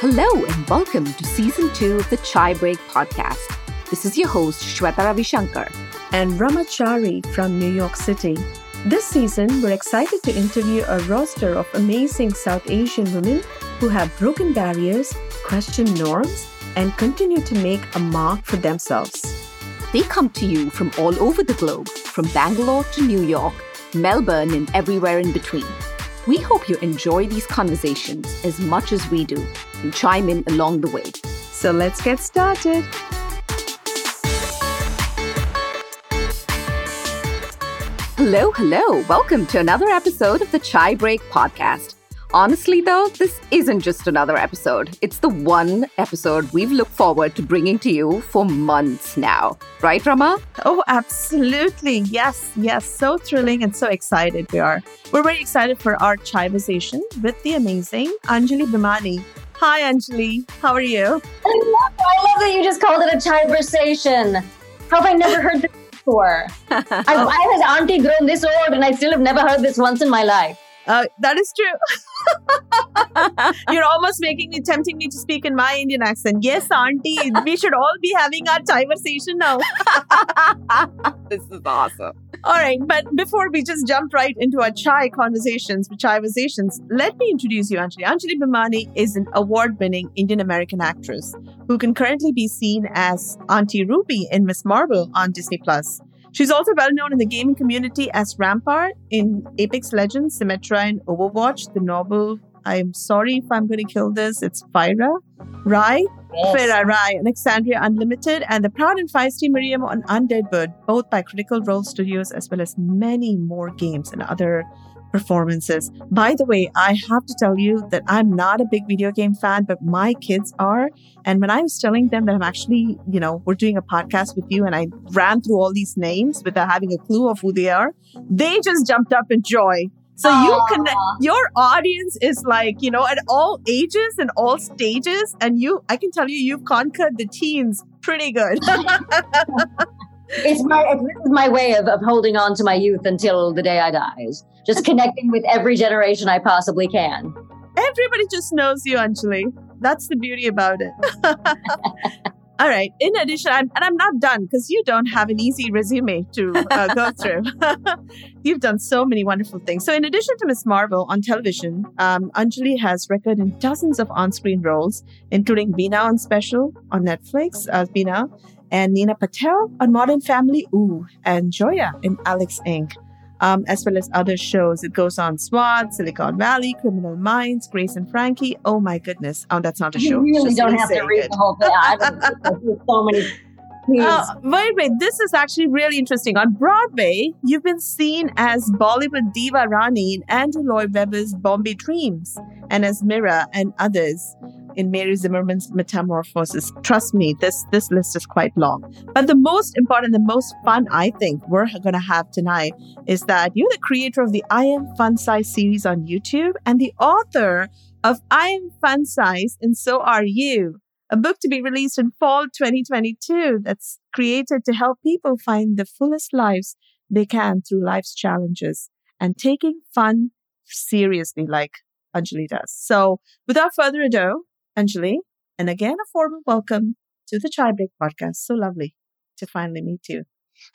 Hello and welcome to season two of the Chai Break podcast. This is your host, Shweta Ravishankar. And Ramachari from New York City. This season, we're excited to interview a roster of amazing South Asian women who have broken barriers, questioned norms, and continue to make a mark for themselves. They come to you from all over the globe, from Bangalore to New York, Melbourne, and everywhere in between. We hope you enjoy these conversations as much as we do and chime in along the way. So let's get started. Hello, hello. Welcome to another episode of the Chai Break podcast. Honestly, though, this isn't just another episode. It's the one episode we've looked forward to bringing to you for months now. Right, Rama? Oh, absolutely. Yes, yes. So thrilling and so excited we are. We're very excited for our Chaiversation with the amazing Anjali Bhimani. Hi, Anjali. How are you? I love, I love that you just called it a Chaiversation. How have I never heard this before? I, I has auntie grown this old and I still have never heard this once in my life. Uh, that is true. You're almost making me, tempting me to speak in my Indian accent. Yes, auntie, we should all be having our conversation now. this is awesome. All right, but before we just jump right into our chai conversations, conversations, let me introduce you, Anjali. Anjali Bhimani is an award-winning Indian American actress who can currently be seen as Auntie Ruby in Ms. Marvel on Disney Plus. She's also well known in the gaming community as Rampart in Apex Legends, Symmetra, and Overwatch, the novel. I'm sorry if I'm going to kill this. It's Fyra Rai, yes. Fyra Rai, Exandria Unlimited, and the proud and feisty Miriam on UnDeadwood, both by Critical Role Studios, as well as many more games and other performances. By the way, I have to tell you that I'm not a big video game fan, but my kids are. And when I was telling them that I'm actually, you know, we're doing a podcast with you and I ran through all these names without having a clue of who they are, they just jumped up in joy. So Aww. you can, your audience is like, you know, at all ages and all stages. And you, I can tell you, you've conquered the teens pretty good. it's my it's my way of, of holding on to my youth until the day I die. Just connecting with every generation I possibly can. Everybody just knows you, Anjali. That's the beauty about it. All right. In addition, I'm, and I'm not done because you don't have an easy resume to uh, go through. You've done so many wonderful things. So, in addition to Ms. Marvel on television, um, Anjali has record in dozens of on-screen roles, including Veena on Special on Netflix, uh, Veena, and Nina Patel on Modern Family, ooh, and Joya in Alex Inc. Um, as well as other shows. It goes on SWAT, Silicon Valley, Criminal Minds, Grace and Frankie. Oh my goodness. Oh, that's not a you show. You really don't have to read it. the whole thing. I so many uh, wait, wait. This is actually really interesting. On Broadway, you've been seen as Bollywood diva Rani in Andrew Lloyd Webber's Bombay Dreams and as Mira and others in Mary Zimmerman's Metamorphoses. Trust me, this, this list is quite long. But the most important, the most fun I think we're going to have tonight is that you're the creator of the I Am Fun Size series on YouTube and the author of I Am Fun Size and So Are You a book to be released in fall 2022 that's created to help people find the fullest lives they can through life's challenges and taking fun seriously like Anjali does. So without further ado, Anjali, and again, a formal welcome to the Chai Break podcast. So lovely to finally meet you.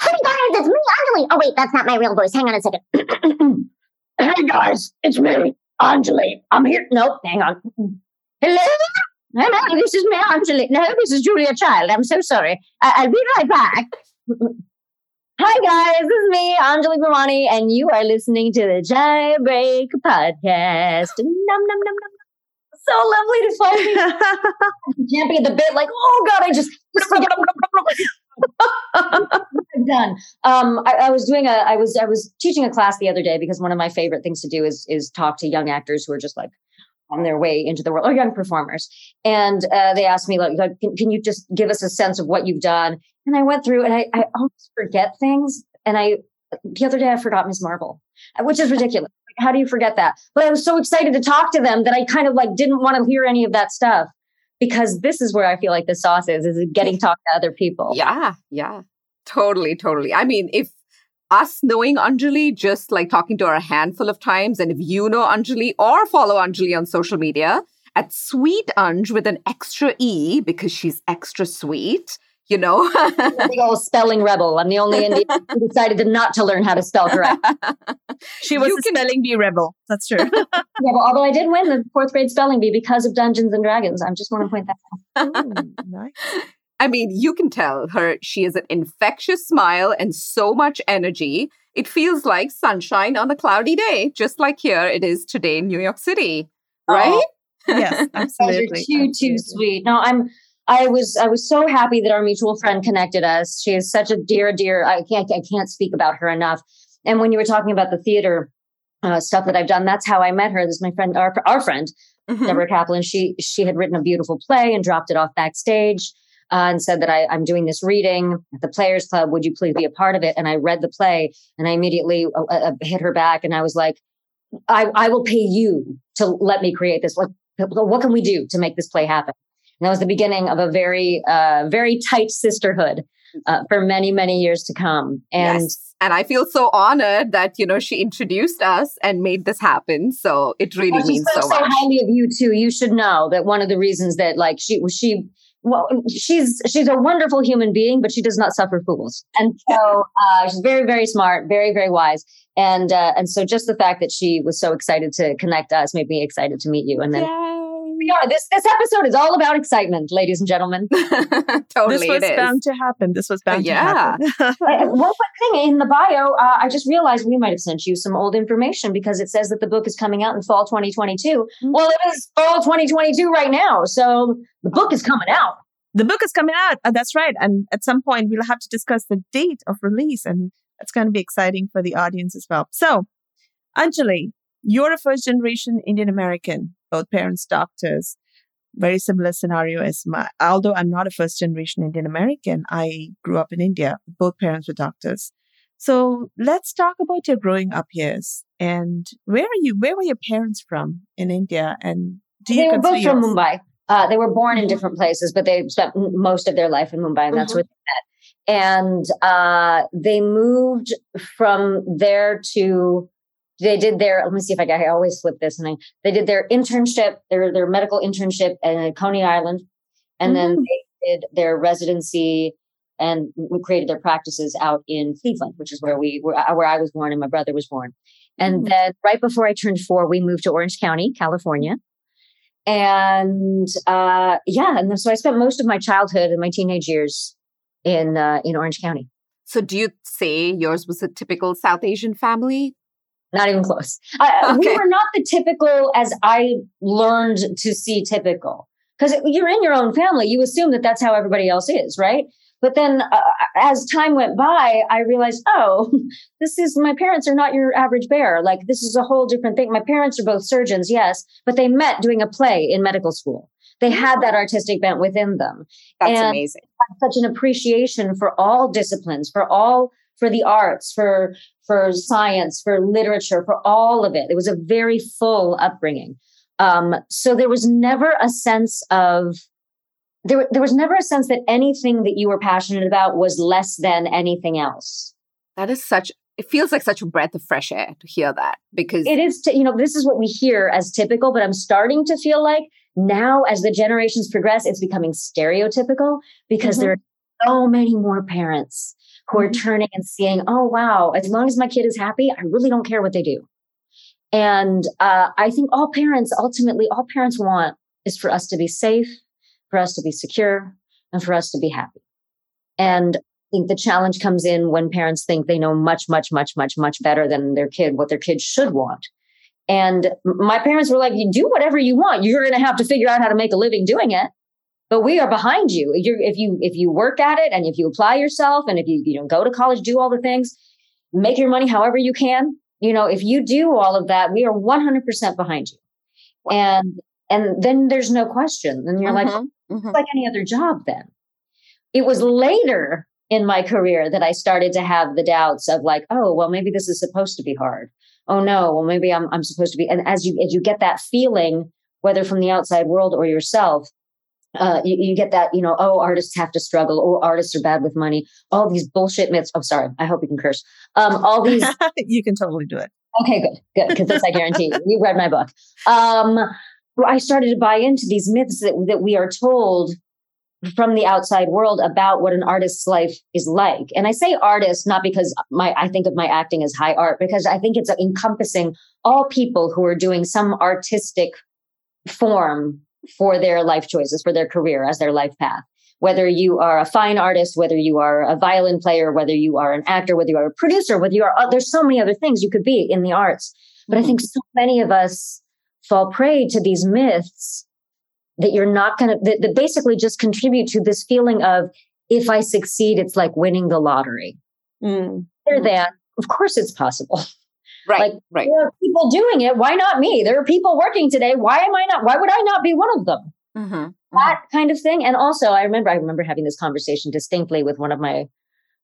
Hey guys, it's me, Anjali. Oh wait, that's not my real voice. Hang on a second. hey guys, it's me, Anjali. I'm here. Nope, hang on. Hello? No, this is me, Anjali. No, this is Julia Child. I'm so sorry. I- will be right back. Hi, guys. This is me, Anjali Bhimani, and you are listening to the Chai Break podcast. Num, num, num, num. So lovely to find you. Jumping at the bit, like, oh, God, I just. I'm done. Um, I, I, was doing a, I was, I was teaching a class the other day because one of my favorite things to do is, is talk to young actors who are just like on their way into the world or young performers. And uh, they asked me, like, can, can, you just give us a sense of what you've done? And I went through and I, I almost forget things. And I, the other day, I forgot Ms. Marvel, which is ridiculous. How do you forget that? But I was so excited to talk to them that I kind of like didn't want to hear any of that stuff because this is where I feel like the sauce is, is getting talked to other people. Yeah. Yeah. Totally. Totally. I mean, if us knowing Anjali, just like talking to her a handful of times. And if you know Anjali or follow Anjali on social media, at Sweet Anj with an extra E because she's extra sweet. You know, big old spelling rebel. I'm the only Indian who decided to not to learn how to spell correct. she was You a can- spelling bee rebel. That's true. Yeah, but although I did win the fourth grade spelling bee because of Dungeons and Dragons, I just want to point that out. Ooh, nice. I mean, you can tell her she has an infectious smile and so much energy. It feels like sunshine on a cloudy day, just like here it is today in New York City. Right? Oh, Yes, You guys absolutely. are too too sweet. No, I'm. I was I was so happy that our mutual friend connected us. She is such a dear, dear. I can't I can't speak about her enough. And when you were talking about the theater uh, stuff that I've done, that's how I met her. This is my friend, our our friend Mhm. Deborah Kaplan. She she had written a beautiful play and dropped it off backstage. Uh, and said that I, I'm doing this reading at the Players Club. Would you please be a part of it? And I read the play, and I immediately uh, uh, hit her back, and I was like, I, I will pay you to let me create this. What, what can we do to make this play happen? And that was the beginning of a very, uh, very tight sisterhood uh, for many, many years to come. And yes. And I feel so honored that, you know, she introduced us and made this happen. So it really Well, means so so much. highly of you too. You should know that one of the reasons that like she she well she's she's a wonderful human being, but she does not suffer fools. And so uh, she's very very smart, very very wise. And uh, and so just the fact that she was so excited to connect us made me excited to meet you. And then we are. This this episode is all about excitement, ladies and gentlemen. totally, this was it is. bound to happen. This was bound Yeah. to happen. Uh, One quick thing in the bio, uh, I just realized we might have sent you some old information because it says that the book is coming out in fall 2022. Well, it is fall 2022 right now, so the book is coming out. the book is coming out. Uh, that's right. And at some point, we'll have to discuss the date of release. And that's going to be exciting for the audience as well. So, Anjali, you're a first generation Indian American, both parents doctors. Very similar scenario as my, although I'm not a first generation Indian American, I grew up in India. Both parents were doctors. So let's talk about your growing up years and where are you, where were your parents from in India? And do you They were both from yours- Mumbai. Uh, they were born in different places, but they spent most of their life in Mumbai, and that's Mhm. where they met. And uh, they moved from there to. They did their. Let me see if I got. I always flip this, and I, they did their internship, their their medical internship at Coney Island, and then Mm. they did their residency and we created their practices out in Cleveland, which is where we where, I- where I was born and my brother was born. And Mm. then right before I turned four, we moved to Orange County, California. And uh, yeah, and so I spent most of my childhood and my teenage years in uh, in Orange County. So do you say yours was a typical South Asian family? Not even close. I, We were not the typical as I learned to see typical. Because you're in your own family, you assume that that's how everybody else is, right? But then uh, as time went by, I realized, oh, this is my parents are not your average bear. Like, this is a whole different thing. My parents are both surgeons, yes, but they met doing a play in medical school. They had that artistic bent within them. That's And- amazing. such an appreciation for all disciplines, for all for the arts, for for science, for literature, for all of it. It was a very full upbringing. Um, so there was never a sense of there, there was never a sense that anything that you were passionate about was less than anything else. That is such, it feels like such a breath of fresh air to hear that because It is, t- you know, this is what we hear as typical, but I'm starting to feel like now as the generations progress, it's becoming stereotypical because Mhm. there are so many more parents who are turning and seeing, oh, wow, as long as my kid is happy, I really don't care what they do. And uh, I think all parents, ultimately, all parents want is for us to be safe, for us to be secure, and for us to be happy. And I think the challenge comes in when parents think they know much, much, much, much, much better than their kid, what their kid should want. And my parents were like, you do whatever you want. You're going to have to figure out how to make a living doing it. But we are behind you. You're, if you if you work at it and if you apply yourself and if you you know go to college, do all the things, make your money however you can. You know, if you do all of that, we are 100% behind you. And and then there's no question. And you're like, Mhm, mhm. like any other job then. It was later in my career that I started to have the doubts of like, oh, well, maybe this is supposed to be hard. Oh no, well, maybe I'm I'm supposed to be. And as you as you get that feeling, whether from the outside world or yourself, uh, you, you get that, you know, oh, artists have to struggle, or artists are bad with money, all these bullshit myths. Oh, sorry, I hope you can curse. Um, all these you can totally do it. Okay, good, good, because this I guarantee you. You read my book. Um, I started to buy into these myths that, that we are told from the outside world about what an artist's life is like. And I say artist not because my I think of my acting as high art, because I think it's encompassing all people who are doing some artistic form for their life choices, for their career as their life path. Whether you are a fine artist, whether you are a violin player, whether you are an actor, whether you are a producer, whether you are, uh, there's so many other things you could be in the arts. But I think so many of us fall prey to these myths that you're not going to, that, that basically just contribute to this feeling of if I succeed, it's like winning the lottery. Mm. Rather than, of course, it's possible. Right. Like, right. There are people doing it. Why not me? There are people working today. Why am I not? Why would I not be one of them? Mm-hmm. mm-hmm. That kind of thing. And also, I remember, I remember having this conversation distinctly with one of my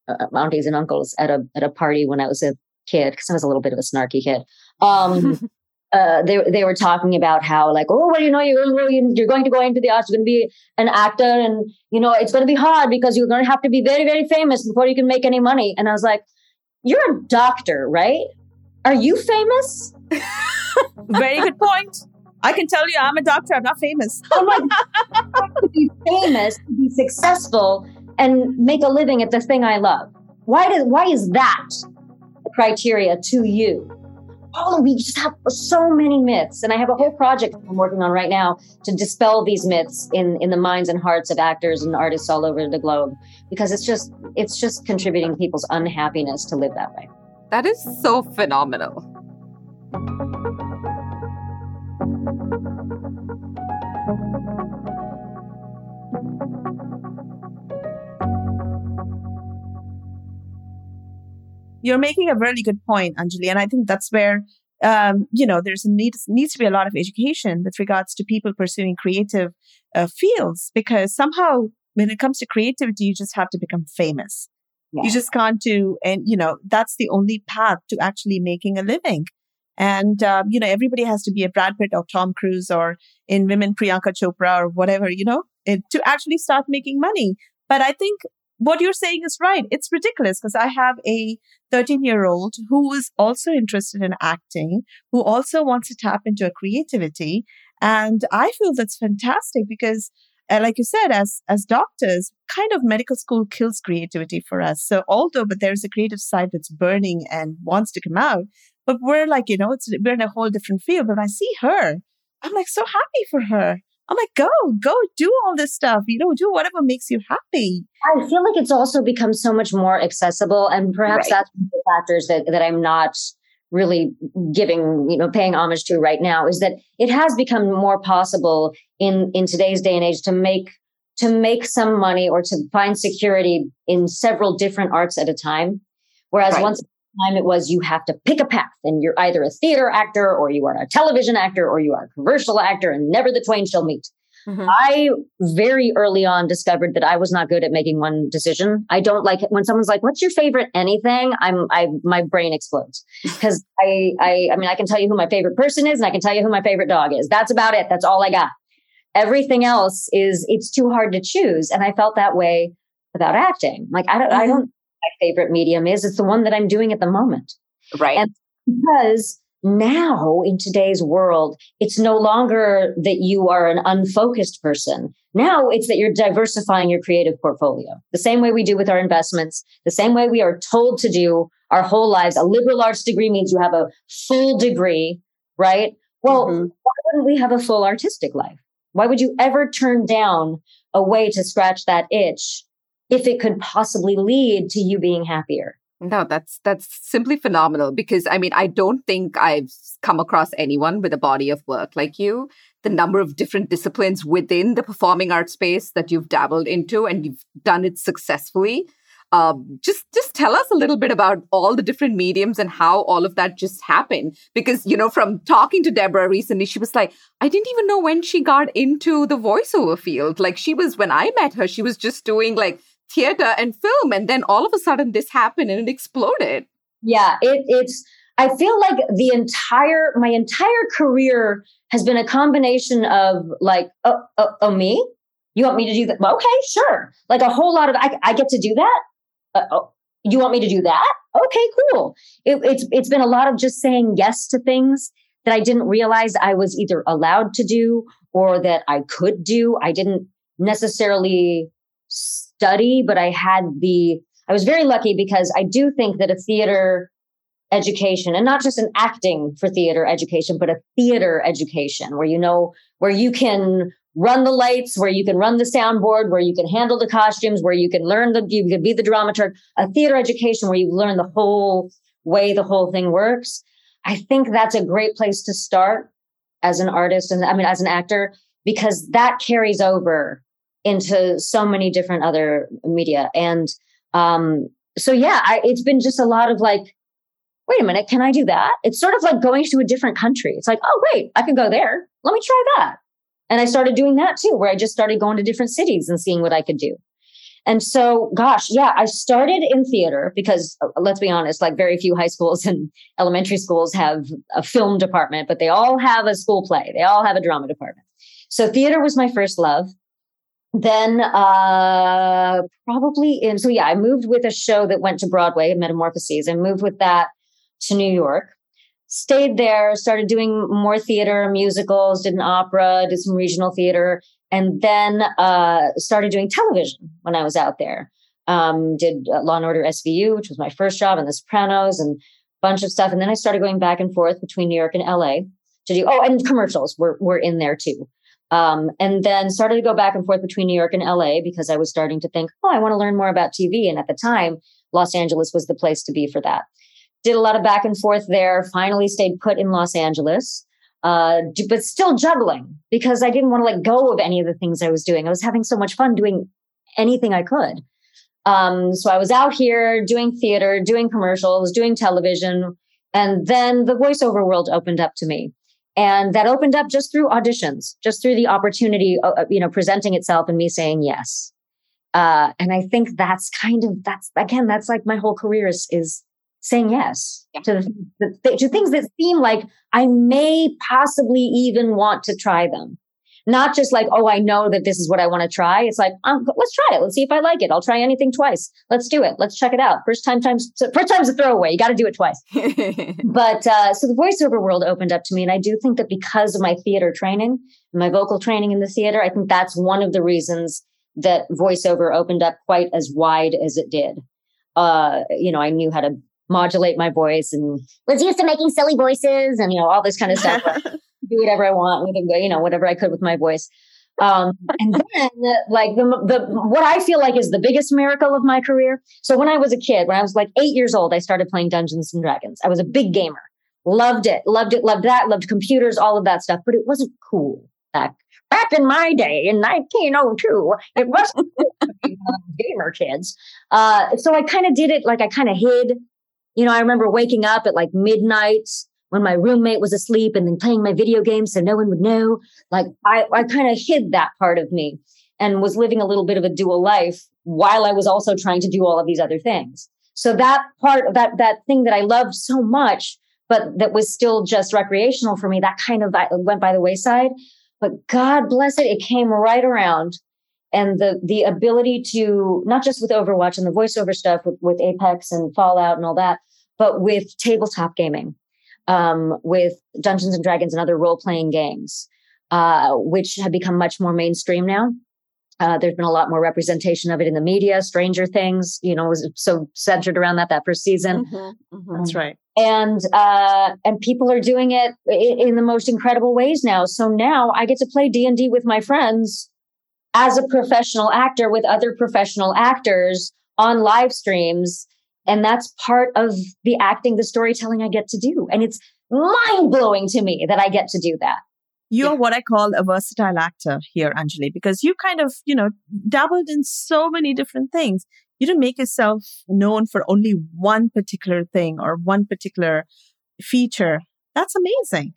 uh, aunties and uncles at a at a party when I was a kid, because I was a little bit of a snarky kid. Um, uh, they they were talking about how like oh well you know you're you're going to go into the arts you're going to be an actor and you know it's going to be hard because you're going to have to be very very famous before you can make any money and I was like you're a doctor right are you famous? Very good point. I can tell you I'm a doctor. I'm not famous. Oh my to be famous to be successful and make a living at the thing I love. Why does why is that the criteria to you? All we just have so many myths and i have a whole project i'm working on right now to dispel these myths in in the minds and hearts of actors and artists all over the globe because it's just it's just contributing people's unhappiness to live that way that is so phenomenal you're making a really good point, Anjali. And I think that's where, um, you know, there's a need, needs to be a lot of education with regards to people pursuing creative uh, fields because somehow when it comes to creativity, you just have to become famous. Yeah. You just can't do, and you know, that's the only path to actually making a living. And, um, you know, everybody has to be a Brad Pitt or Tom Cruise or in women, Priyanka Chopra or whatever, you know, it, to actually start making money. But I think what you're saying is right. It's ridiculous because I have a 13 year old who is also interested in acting, who also wants to tap into a creativity. And I feel that's fantastic because, like you said, as, as doctors, kind of medical school kills creativity for us. So although, but there's a creative side that's burning and wants to come out, but we're like, you know, it's, we're in a whole different field. But when I see her, I'm like so happy for her. I'm like, go, go do all this stuff, you know, do whatever makes you happy. I feel like it's also become so much more accessible. And perhaps right. that's one of the factors that, that I'm not really giving, you know, paying homage to right now is that it has become more possible in, in today's day and age to make to make some money or to find security in several different arts at a time. Whereas right. once time it was you have to pick a path and you're either a theater actor or you are a television actor or you are a commercial actor and never the twain shall meet. Mm-hmm. I very early on discovered that I was not good at making one decision. I don't like it when someone's like, "What's your favorite anything?" I'm I my brain explodes because I I I mean I can tell you who my favorite person is and I can tell you who my favorite dog is. That's about it. That's all I got. Everything else is it's too hard to choose, and I felt that way about acting. Like I don't mm-hmm. I don't my favorite medium is. It's the one that I'm doing at the moment. Right. And because now in today's world, it's no longer that you are an unfocused person. Now it's that you're diversifying your creative portfolio the same way we do with our investments, the same way we are told to do our whole lives. A liberal arts degree means you have a full degree, right? Well, mm-hmm. why wouldn't we have a full artistic life? Why would you ever turn down a way to scratch that itch if it could possibly lead to you being happier. No, that's that's simply phenomenal because I mean I don't think I've come across anyone with a body of work like you. The number of different disciplines within the performing arts space that you've dabbled into and you've done it successfully. Um, just just tell us a little bit about all the different mediums and how all of that just happened. Because you know, from talking to Deborah recently, she was like, I didn't even know when she got into the voiceover field. Like she was when I met her, she was just doing like theater and film and then all of a sudden this happened and it exploded. Yeah it, it's i feel like the entire my entire career has been a combination of like oh, oh, oh me? You want me to do that okay sure. Like a whole lot of i, I get to do that? Uh, oh, you want me to do that? Okay cool. It, it's it's been a lot of just saying yes to things that I didn't realize I was either allowed to do or that I could do. I didn't necessarily study, but I had the, I was very lucky because I do think that a theater education and not just an acting for theater education, but a theater education where you know, where you can run the lights, where you can run the soundboard, where you can handle the costumes, where you can learn the, you can be the dramaturg, a theater education where you learn the whole way the whole thing works. I think that's a great place to start as an artist and I mean, as an actor, because that carries over into so many different other media. And, um, so yeah, I, it's been just a lot of like, wait a minute, can I do that? It's sort of like going to a different country. It's like, oh, wait, I can go there. Let me try that. And I started doing that too, where I just started going to different cities and seeing what I could do. And so, gosh, yeah, I started in theater because uh, let's be honest, like very few high schools and elementary schools have a film department, but they all have a school play. They all have a drama department. So theater was my first love. Then, uh, probably in, so yeah, I moved with a show that went to Broadway, Metamorphoses. I moved with that to New York, stayed there, started doing more theater, musicals, did an opera, did some regional theater, and then uh, started doing television when I was out there. Um, did uh, Law and Order SVU, which was my first job, and The Sopranos, and a bunch of stuff. And then I started going back and forth between New York and LA to do. Oh, and commercials were were in there too. Um, and then started to go back and forth between New York and LA because I was starting to think, oh, I want to learn more about TV. And at the time, Los Angeles was the place to be for that did a lot of back and forth there, finally stayed put in Los Angeles, uh, but still juggling because I didn't want to let go of any of the things I was doing. I was having so much fun doing anything I could. Um, so I was out here doing theater, doing commercials, doing television. And then the voiceover world opened up to me. And that opened up just through auditions, just through the opportunity, of, you know, presenting itself and me saying yes. Uh, and I think that's kind of, that's again, that's like my whole career is, is saying yes yeah. to, the, the, to things that seem like I may possibly even want to try them. Not just like, oh, I know that this is what I want to try. It's like, um, let's try it. Let's see if I like it. I'll try anything twice. Let's do it. Let's check it out. First time, times first time's a throwaway. You got to do it twice. but uh, so the voiceover world opened up to me, and I do think that because of my theater training, my vocal training in the theater, I think that's one of the reasons that voiceover opened up quite as wide as it did. Uh, you know, I knew how to modulate my voice and was used to making silly voices and you know all this kind of stuff. do whatever I want with you know whatever I could with my voice. Um, and then like the the what I feel like is the biggest miracle of my career. So when I was a kid, when I was like eight years old, I started playing Dungeons and Dragons. I was a big gamer, loved it, loved it, loved that, loved computers, all of that stuff. But it wasn't cool back back in my day in 1902 it wasn't gamer kids uh, so i kind of did it like i kind of hid you know, I remember waking up at like midnight when my roommate was asleep and then playing my video games so no one would know. Like I, I kind of hid that part of me and was living a little bit of a dual life while I was also trying to do all of these other things. So that part of that, that thing that I loved so much, but that was still just recreational for me, that kind of uh, went by the wayside. But God bless it, it came right around and the the ability to not just with Overwatch and the voiceover stuff with, with Apex and Fallout and all that, but with tabletop gaming, um, with Dungeons and Dragons and other role playing games, uh, which have become much more mainstream now. Uh, there's been a lot more representation of it in the media. Stranger Things, you know, was so centered around that that first season. Mm-hmm, mm-hmm. That's right. And uh, and people are doing it in, in the most incredible ways now. So now I get to play D and D with my friends as a professional actor with other professional actors on live streams and that's part of the acting, the storytelling I get to do. And it's mind blowing to me that I get to do that. You're what I call a versatile actor here, Anjali, because you kind of, you know, dabbled in so many different things. You didn't make yourself known for only one particular thing or one particular feature. That's amazing.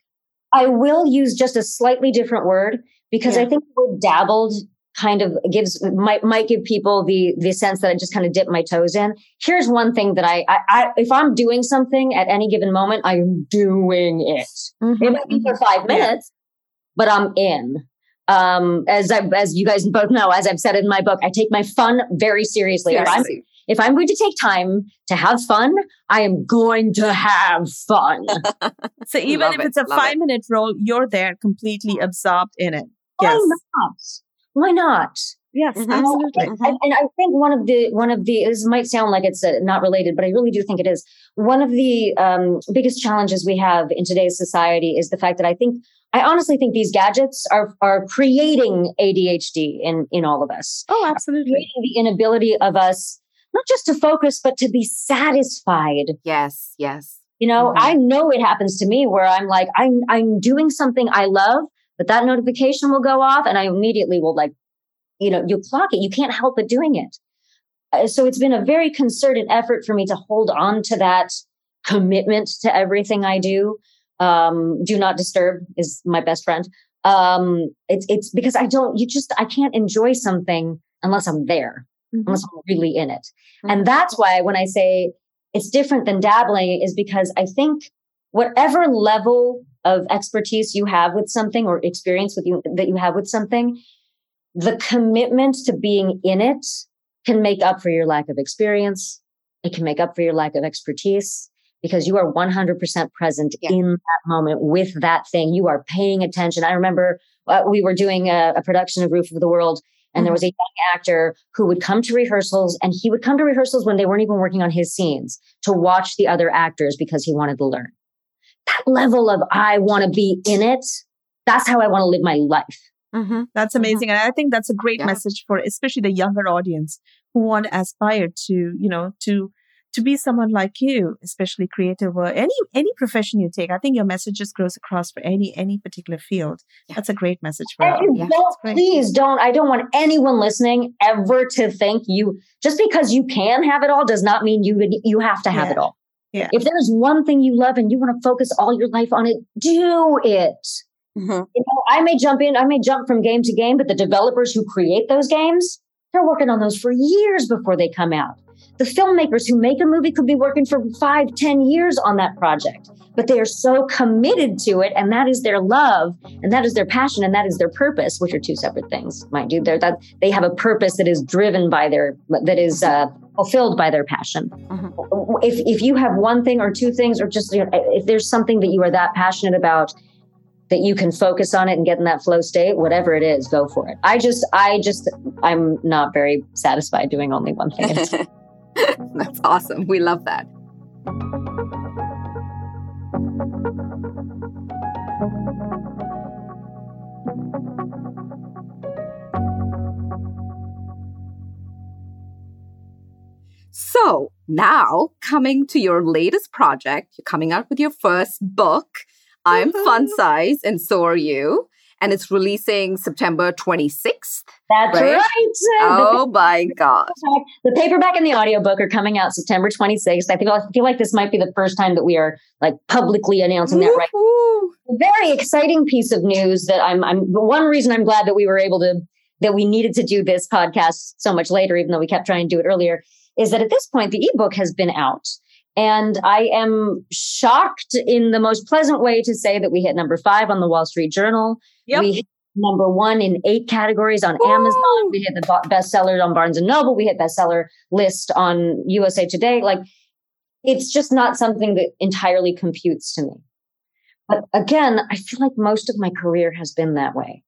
I will use just a slightly different word because yeah. I think we dabbled kind of gives might might give people the the sense that I just kind of dip my toes in. Here's one thing that I, I, I if I'm doing something at any given moment, I am doing it. Mm-hmm. It might be for five minutes, yeah. but I'm in. Um, as I as you guys both know, as I've said in my book, I take my fun very seriously. seriously. If I'm if I'm going to take time to have fun, I am going to have fun. so even Love if it, it's a love five it. minute role, you're there completely absorbed in it. Yes. Why not? Yes, Mhm. absolutely. And, and I think one of the one of the this might sound like it's uh, not related, but I really do think it is. One of the um, biggest challenges we have in today's society is the fact that I think I honestly think these gadgets are are creating ADHD in in all of us, Oh, absolutely. creating the inability of us not just to focus but to be satisfied. Yes, yes. You know, Mhm. I know it happens to me where I'm like I'm I'm doing something I love, but that notification will go off, and I immediately will like you know, you clock it. You can't help but doing it. Uh, So it's been a very concerted effort for me to hold on to that commitment to everything I do. Um, do not disturb is my best friend. Um, it's it's because I don't. You just I can't enjoy something unless I'm there, Mhm. unless I'm really in it. Mhm. And that's why when I say it's different than dabbling, is because I think whatever level of expertise you have with something or experience with you that you have with something, the commitment to being in it can make up for your lack of experience. It can make up for your lack of expertise because you are 100% present Yeah. in that moment with that thing. You are paying attention. I remember uh, we were doing a, a production of Roof of the World, and there was a young actor who would come to rehearsals, and he would come to rehearsals when they weren't even working on his scenes to watch the other actors because he wanted to learn. That level of I want to be in it, that's how I want to live my life. Mm-hmm. That's amazing. And I think that's a great Yeah. message for especially the younger audience who want to aspire to, you know, to to be someone like you, especially creative or any any profession you take. I think your message just goes across for any any particular field. Yeah. That's a great message for And all. you Yeah, don't, please don't. I don't want anyone listening ever to think you just because you can have it all does not mean you you have to have it all. Yeah. If there's one thing you love and you want to focus all your life on it, do it. Mm-hmm. You know, I may jump in, I may jump from game to game, but the developers who create those games, they're working on those for years before they come out. The filmmakers who make a movie could be working for five, ten years on that project, but they are so committed to it, and that is their love, and that is their passion, and that is their purpose, which are two separate things, mind you. They're, that they have a purpose that is driven by their, that is uh, fulfilled by their passion. If if you have one thing or two things, or just you know, if there's something that you are that passionate about, that you can focus on it and get in that flow state, whatever it is, go for it. I just, I just, I'm not very satisfied doing only one thing. That's awesome. We love that. So now coming to your latest project, you're coming out with your first book. I'm fun size and so are you. And it's releasing September 26th. That's Right? right. Oh my God. The paperback and the audiobook are coming out September 26th. I think I feel like this might be the first time that we are like publicly announcing that right very exciting piece of news that I'm I'm the one reason I'm glad that we were able to that we needed to do this podcast so much later, even though we kept trying to do it earlier, is that at this point the ebook has been out. And I am shocked in the most pleasant way to say that we hit number five on the Wall Street Journal. Yep. We hit number one in eight categories on Woo! Amazon. We hit the bestseller on Barnes and Noble. We hit bestseller list on USA Today. Like it's just not something that entirely computes to me. But again, I feel like most of my career has been that way.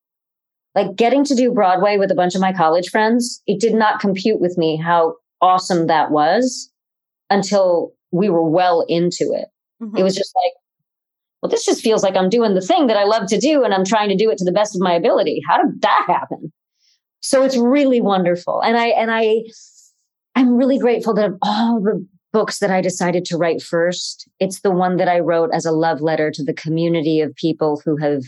Like getting to do Broadway with a bunch of my college friends, it did not compute with me how awesome that was until we were well into it. Mhm. It was just like, well, this just feels like I'm doing the thing that I love to do and I'm trying to do it to the best of my ability. How did that happen? So it's really wonderful. And I and I I'm really grateful that of all the books that I decided to write first, it's the one that I wrote as a love letter to the community of people who have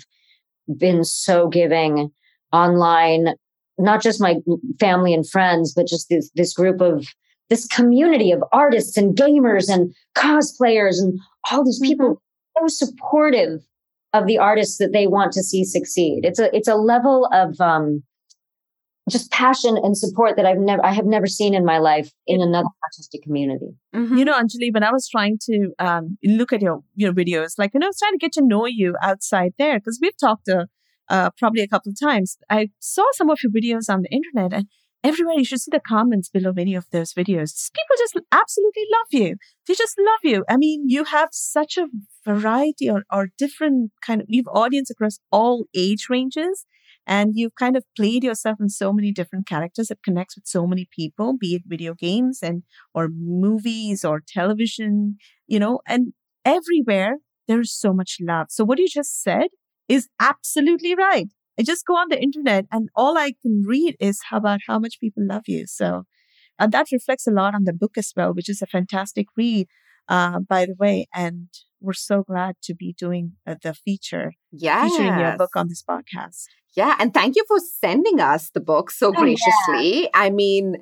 been so giving online, not just my family and friends, but just this this group of this community of artists and gamers and cosplayers and all these people so supportive of the artists that they want to see succeed. It's a it's a level of um, just passion and support that I've never I have never seen in my life in another artistic community. Mhm. You know, Anjali, when I was trying to um, look at your your videos, like you know, I was trying to get to know you outside there because we've talked uh, uh, probably a couple of times. I saw some of your videos on the internet, and everywhere you should see the comments below many of those videos. People just absolutely love you. They just love you. I mean, you have such a variety or, or different kind of, you've audience across all age ranges and you've kind of played yourself in so many different characters that connects with so many people be it video games and or movies or television you know and everywhere there's so much love so what you just said is absolutely right i just go on the internet and all i can read is about how much people love you so and that reflects a lot on the book as well which is a fantastic read uh, by the way and we're so glad to be doing uh, the feature yes. featuring your book on this podcast yeah, and thank you for sending us the book so graciously. Oh, yeah. I mean,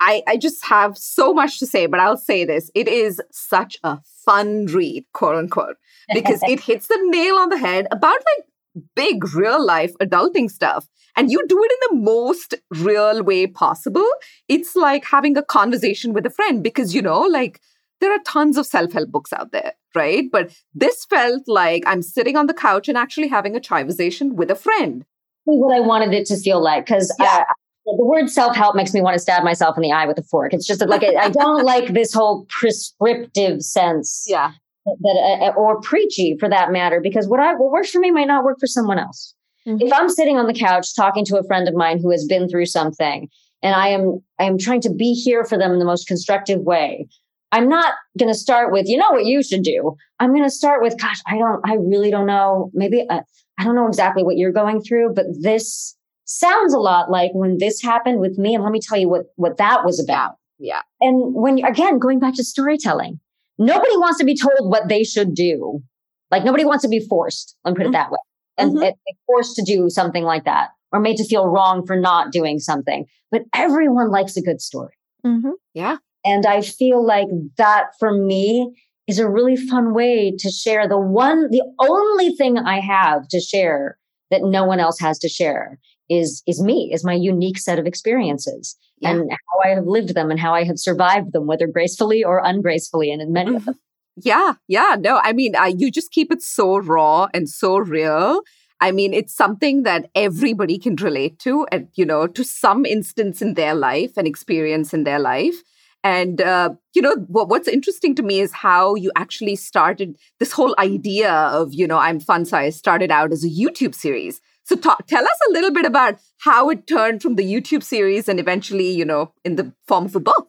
I, I just have so much to say, but I'll say this. It is such a fun read, quote unquote, because it hits the nail on the head about like big real life adulting stuff. And you do it in the most real way possible. It's like having a conversation with a friend because, you know, like there are tons of self help books out there, right? But this felt like I'm sitting on the couch and actually having a conversation with a friend what I wanted it to feel like because yeah. The word self help makes me want to stab myself in the eye with a fork. It's just like I don't like this whole prescriptive sense. Yeah. That uh, uh, or preachy for that matter, because what I what works for me might not work for someone else. Mm-hmm. If I'm sitting on the couch talking to a friend of mine who has been through something, and I am I am trying to be here for them in the most constructive way, I'm not going to start with, you know what you should do. I'm going to start with, gosh, I don't, I really don't know. Maybe uh, I don't know exactly what you're going through, but this sounds a lot like when this happened with me. And let me tell you what, what that was about. Yeah. And when, again, going back to storytelling, nobody wants to be told what they should do. Like nobody wants to be forced. Let me put mm-hmm. it that way. And, mm-hmm. and forced to do something like that or made to feel wrong for not doing something. But everyone likes a good story. Mm-hmm. Yeah. And I feel like that for me is a really fun way to share the one, the only thing I have to share that no one else has to share is is me, is my unique set of experiences yeah. and how I have lived them and how I have survived them, whether gracefully or ungracefully, and in many of them. Yeah, yeah, no, I mean, uh, you just keep it so raw and so real. I mean, it's something that everybody can relate to, and you know, to some instance in their life and experience in their life. And, uh, you know, what, what's interesting to me is how you actually started this whole idea of, you know, I'm fun size started out as a YouTube series. So talk, tell us a little bit about how it turned from the YouTube series and eventually, you know, in the form of a book.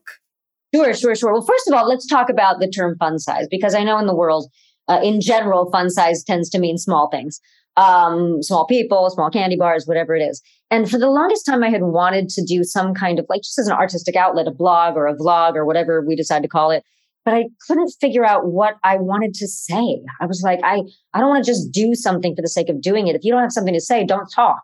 Sure, sure, sure. Well, first of all, let's talk about the term fun size because I know in the world, uh, in general, fun size tends to mean small things um, small people, small candy bars, whatever it is. And for the longest time, I had wanted to do some kind of like just as an artistic outlet, a blog or a vlog or whatever we decide to call it. But I couldn't figure out what I wanted to say. I was like, I, I don't want to just do something for the sake of doing it. If you don't have something to say, don't talk.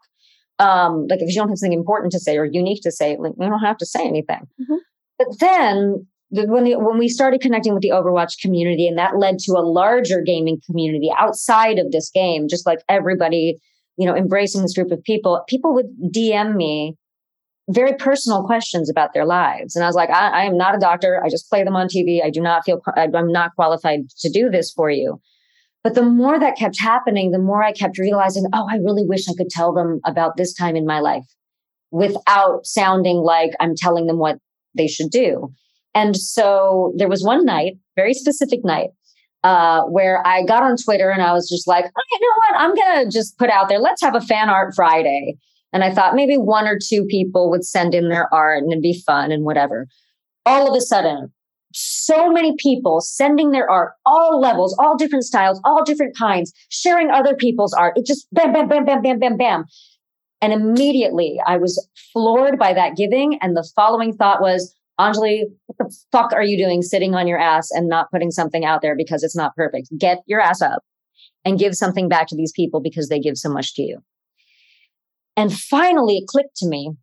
Um, like if you don't have something important to say or unique to say, like you don't have to say anything. Mm-hmm. But then when the, when we started connecting with the Overwatch community, and that led to a larger gaming community outside of this game, just like everybody, you know, embracing this group of people, people would DM me very personal questions about their lives, and I was like, I, I am not a doctor. I just play them on TV. I do not feel I'm not qualified to do this for you. But the more that kept happening, the more I kept realizing, oh, I really wish I could tell them about this time in my life without sounding like I'm telling them what they should do. And so there was one night, very specific night, uh, where I got on Twitter and I was just like, you know what? I'm going to just put out there, let's have a fan art Friday. And I thought maybe one or two people would send in their art and it'd be fun and whatever. All of a sudden, so many people sending their art, all levels, all different styles, all different kinds, sharing other people's art. It just bam, bam, bam, bam, bam, bam, bam. And immediately I was floored by that giving. And the following thought was, Anjali, what the fuck are you doing sitting on your ass and not putting something out there because it's not perfect? Get your ass up and give something back to these people because they give so much to you. And finally, it clicked to me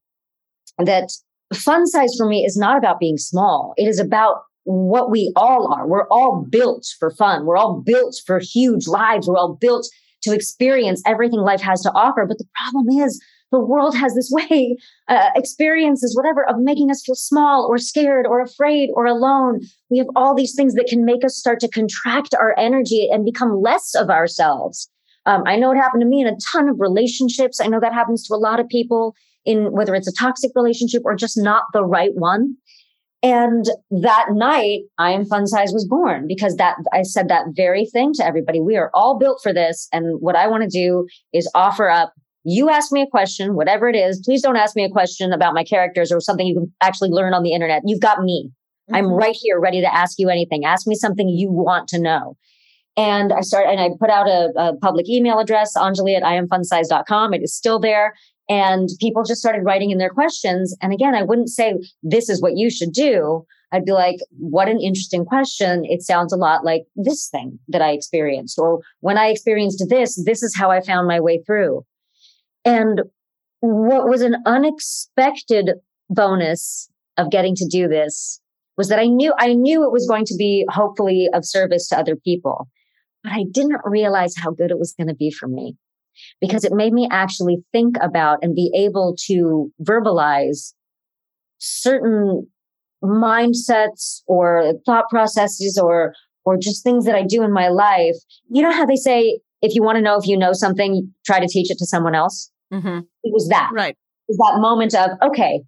that fun size for me is not about being small. It is about what we all are. We're all built for fun. We're all built for huge lives. We're all built to experience everything life has to offer. But the problem is, the world has this way, uh, experiences, whatever, of making us feel small or scared or afraid or alone. We have all these things that can make us start to contract our energy and become less of ourselves. Um, I know it happened to me in a ton of relationships. I know that happens to a lot of people. in whether it's a toxic relationship or just not the right one. And that night, I am fun size was born because that I said that very thing to everybody. We are all built for this. And what I want to do is offer up you ask me a question, whatever it is. Please don't ask me a question about my characters or something you can actually learn on the internet. You've got me. Mm-hmm. I'm right here ready to ask you anything. Ask me something you want to know. And I started and I put out a, a public email address, Anjali at iamfunsize.com. It is still there. And people just started writing in their questions. And again, I wouldn't say this is what you should do. I'd be like, what an interesting question. It sounds a lot like this thing that I experienced. Or when I experienced this, this is how I found my way through. And what was an unexpected bonus of getting to do this was that I knew I knew it was going to be hopefully of service to other people, I didn't realize how good it was going to be for me because it made me actually think about and be able to verbalize certain mindsets or thought processes or or just things that I do in my life. You know how they say if you want to know if you know something, try to teach it to someone else. Mm-hmm. It was that. Right. It was that moment of, okay,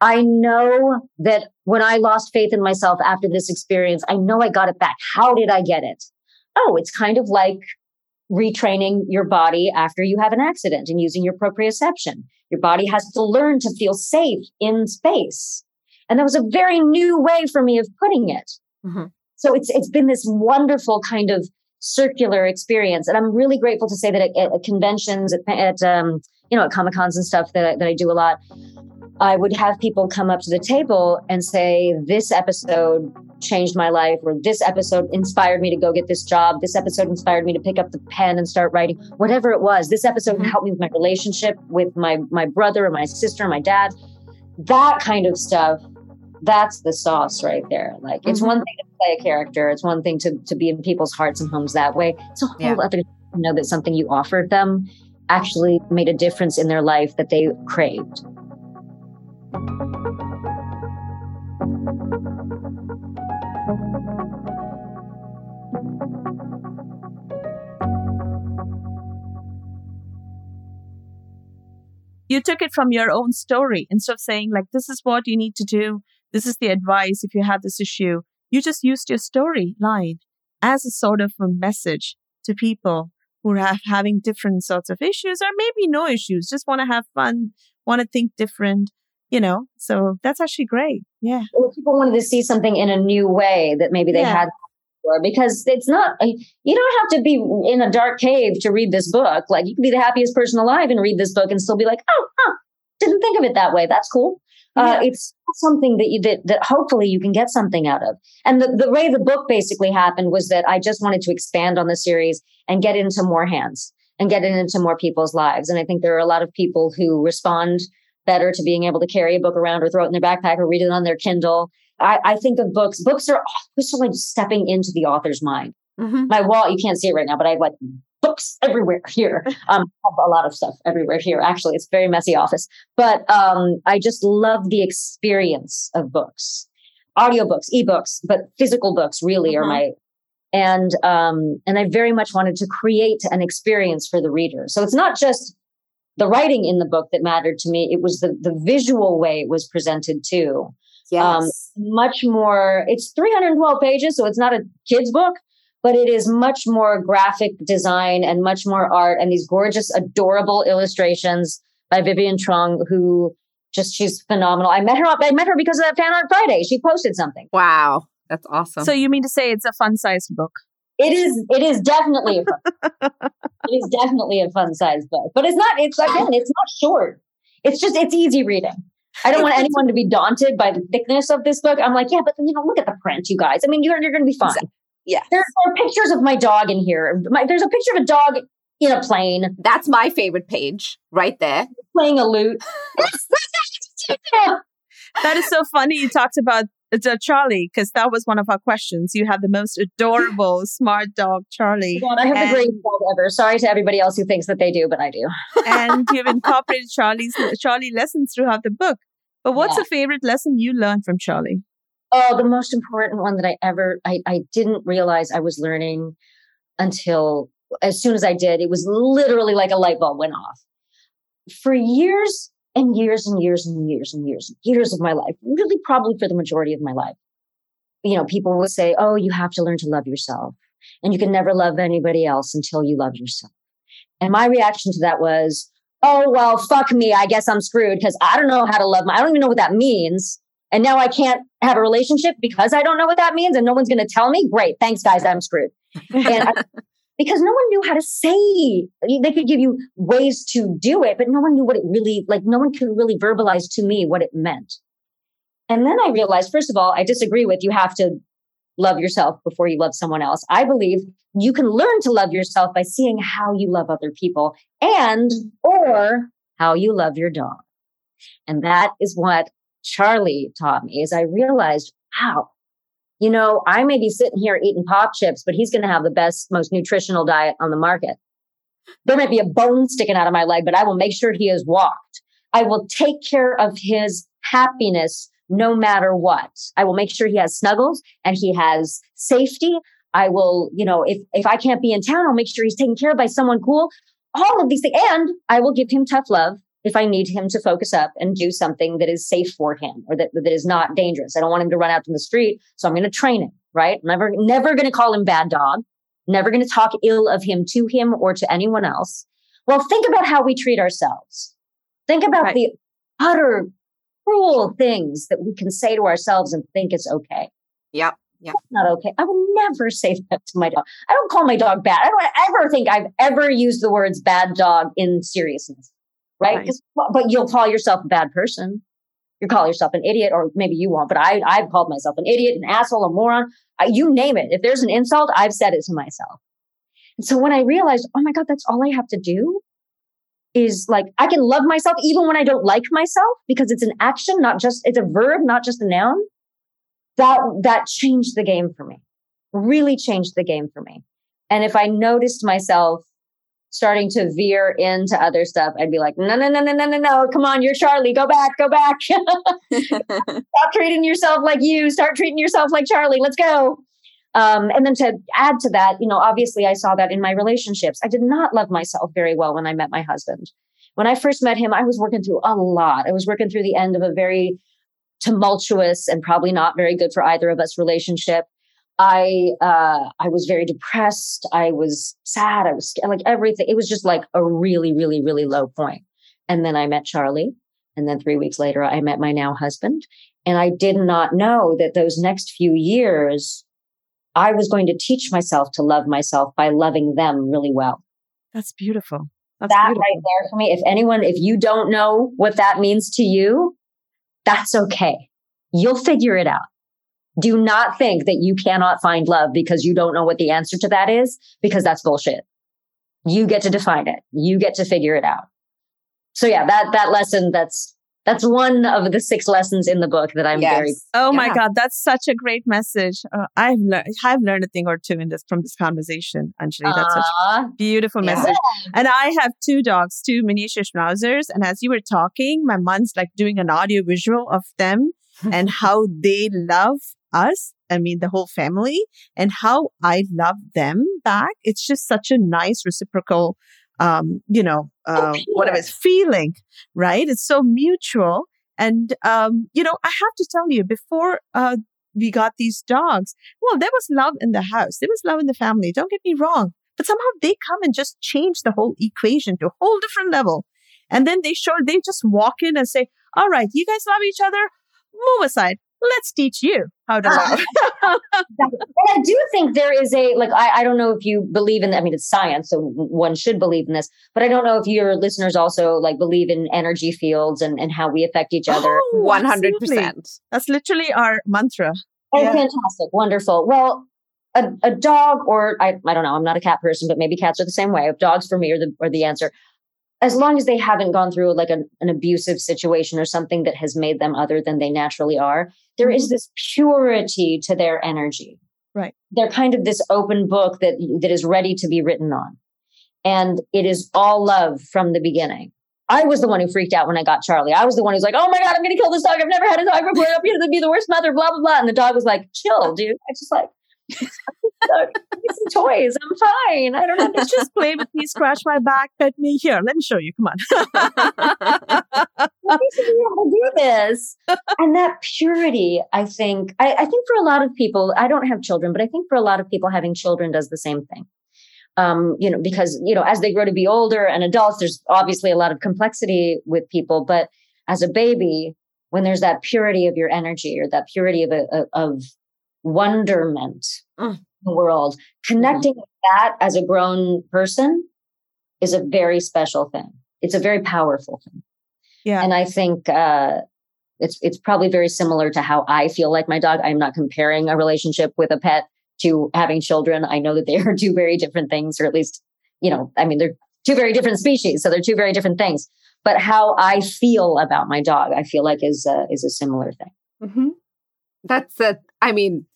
I know that when I lost faith in myself after this experience, I know I got it back. How did I get it? Oh, it's kind of like retraining your body after you have an accident and using your proprioception. Your body has to learn to feel safe in space. And that was a very new way for me of putting it. Mm-hmm. So it's it's been this wonderful kind of circular experience. And I'm really grateful to say that at, at conventions, at, at um, you know, at Comic Cons and stuff that, that I do a lot, I would have people come up to the table and say, This episode changed my life, or this episode inspired me to go get this job. This episode inspired me to pick up the pen and start writing, whatever it was. This episode mm-hmm. helped me with my relationship with my, my brother and my sister and my dad. That kind of stuff that's the sauce right there. Like it's mm-hmm. one thing to play a character, it's one thing to to be in people's hearts and homes that way. It's a whole yeah. other to know that something you offered them actually made a difference in their life that they craved. You took it from your own story instead of saying, like, this is what you need to do this is the advice if you have this issue. You just used your storyline as a sort of a message to people who are having different sorts of issues or maybe no issues, just want to have fun, want to think different, you know? So that's actually great. Yeah. Well, people wanted to see something in a new way that maybe they yeah. had before because it's not, you don't have to be in a dark cave to read this book. Like you can be the happiest person alive and read this book and still be like, oh, huh, didn't think of it that way. That's cool. Uh, it's something that you that, that hopefully you can get something out of. And the, the way the book basically happened was that I just wanted to expand on the series and get into more hands and get it into more people's lives. And I think there are a lot of people who respond better to being able to carry a book around or throw it in their backpack or read it on their Kindle. I, I think of books. Books are just like stepping into the author's mind. Mm-hmm. My wall, you can't see it right now, but I have like books everywhere here. Um, a lot of stuff everywhere here. Actually, it's very messy office, but um, I just love the experience of books, audiobooks, ebooks, but physical books really mm-hmm. are my. And um, and I very much wanted to create an experience for the reader. So it's not just the writing in the book that mattered to me; it was the the visual way it was presented too. Um, yes. Um, much more. It's 312 pages, so it's not a kid's book, but it is much more graphic design and much more art and these gorgeous, adorable illustrations by Vivian Truong, who just she's phenomenal. I met her I met her because of that Fan Art Friday. She posted something. Wow. That's awesome. So you mean to say it's a fun sized book? It is it is definitely a fun, it is definitely a fun sized book. But it's not it's again, it's not short. It's just it's easy reading. I don't want anyone to be daunted by the thickness of this book. I'm like, yeah, but you know, look at the print, you guys. I mean, you're you're going to be fine. Yeah. There, are pictures of my dog in here. My, there's a picture of a dog in a plane. That's my favorite page right there. Playing a lute. that is so funny. You talked about uh, Charlie because that was one of our questions. You have the most adorable, smart dog, Charlie. God, I have and, the greatest dog ever. Sorry to everybody else who thinks that they do, but I do. and you've incorporated Charlie's Charlie lessons throughout the book. But what's yeah. a favorite lesson you learned from Charlie? Oh, the most important one that I ever, I, I didn't realize I was learning until as soon as I did, it was literally like a light bulb went off. For years, and years and years and years and years and years of my life, really probably for the majority of my life. You know, people would say, Oh, you have to learn to love yourself and you can never love anybody else until you love yourself. And my reaction to that was, Oh, well, fuck me. I guess I'm screwed because I don't know how to love my, I don't even know what that means. And now I can't have a relationship because I don't know what that means and no one's going to tell me. Great. Thanks, guys. I'm screwed. And I, because no one knew how to say they could give you ways to do it but no one knew what it really like no one could really verbalize to me what it meant. And then i realized first of all i disagree with you have to love yourself before you love someone else. I believe you can learn to love yourself by seeing how you love other people and or how you love your dog. And that is what charlie taught me is i realized wow you know, I may be sitting here eating pop chips, but he's going to have the best, most nutritional diet on the market. There might be a bone sticking out of my leg, but I will make sure he is walked. I will take care of his happiness no matter what. I will make sure he has snuggles and he has safety. I will, you know, if, if I can't be in town, I'll make sure he's taken care of by someone cool. All of these things. And I will give him tough love if I need him to focus up and do something that is safe for him or that, that is not dangerous. I don't want him to run out in the street. So I'm going to train him, right? Never, never going to call him bad dog. Never going to talk ill of him to him or to anyone else. Well, think about how we treat ourselves. Think about right. the utter cruel things that we can say to ourselves and think it's okay. Yep. Yeah. Not okay. I would never say that to my dog. I don't call my dog bad. I don't ever think I've ever used the words bad dog in seriousness right? right. But you'll call yourself a bad person. You call yourself an idiot, or maybe you won't. But I, I've called myself an idiot, an asshole, a moron. I, you name it. If there's an insult, I've said it to myself. And so when I realized, oh my god, that's all I have to do is like I can love myself even when I don't like myself because it's an action, not just it's a verb, not just a noun. That that changed the game for me. Really changed the game for me. And if I noticed myself starting to veer into other stuff, I'd be like, no, no, no, no, no, no, no. Come on, you're Charlie. Go back, go back. Stop treating yourself like you. Start treating yourself like Charlie. Let's go. Um, and then to add to that, you know, obviously I saw that in my relationships. I did not love myself very well when I met my husband. When I first met him, I was working through a lot. I was working through the end of a very tumultuous and probably not very good for either of us relationship. I uh, I was very depressed. I was sad. I was scared, like everything. It was just like a really, really, really low point. And then I met Charlie. And then three weeks later, I met my now husband. And I did not know that those next few years, I was going to teach myself to love myself by loving them really well. That's beautiful. That's that beautiful. right there for me. If anyone, if you don't know what that means to you, that's okay. You'll figure it out do not think that you cannot find love because you don't know what the answer to that is, because that's bullshit. You get to define it. You get to figure it out. So yeah, that that lesson that's that's one of the six lessons in the book that I'm yes. very. Oh yeah. my god, that's such a great message. Uh, I've learned I've learned a thing or two in this from this conversation, Anjali. That's such a beautiful yeah. message. And I have two dogs, two miniature schnauzers, and as you were talking, my mom's like doing an audio visual of them and how they love us, I mean, the whole family, and how I love them back. It's just such a nice reciprocal, um, you know, uh, oh, whatever it's feeling, right? It's so mutual. And, um, you know, I have to tell you, before, uh, we got these dogs, well, there was love in the house. There was love in the family. Don't get me wrong. But somehow they come and just change the whole equation to a whole different level. And then they show, they just walk in and say, all right, you guys love each other. Move aside let's teach you how to love. I do think there is a like I, I don't know if you believe in I mean it's science, so one should believe in this, but I don't know if your listeners also like believe in energy fields and, and how we affect each other. Oh, oh One hundred percent. That's literally our mantra. Oh, yeah. fantastic. Wonderful. Well, a, a dog or I, I don't know, I'm not a cat person, but maybe cats are the same way. Dogs for me are the are the answer as long as they haven't gone through like an, an abusive situation or something that has made them other than they naturally are, there is mm-hmm. this purity to their energy. Right. They're kind of this open book that that is ready to be written on. And it is all love from the beginning. I was the one who freaked out when I got Charlie. I was the one who's like, "Oh my god, I'm going to kill this dog. I've never had a dog before. I'm going to be the worst mother." Blah blah blah. And the dog was like, "Chill, dude." I just like, some toys. I'm fine. I don't know. Let's just play with me, scratch my back, pet me. Here, let me show you. Come on. let me show you how to do this. And that purity, I think, I, I think for a lot of people, I don't have children, but I think for a lot of people, having children does the same thing. Um, you know, because, you know, as they grow to be older and adults, there's obviously a lot of complexity with people. But as a baby, when there's that purity of your energy or that purity of, a, of wonderment mm. The world, connecting mm-hmm. with that as a grown person is a very special thing. It's a very powerful thing. Yeah. And I think uh, it's it's probably very similar to how I feel like my dog. I'm not comparing a relationship with a pet to having children. I know that they are two very different things, or at least, you know, I mean, they're two very different species, so they're two very different things but how I feel about my dog, I feel like is a, is a similar thing. Mm-hmm. That's a, I mean,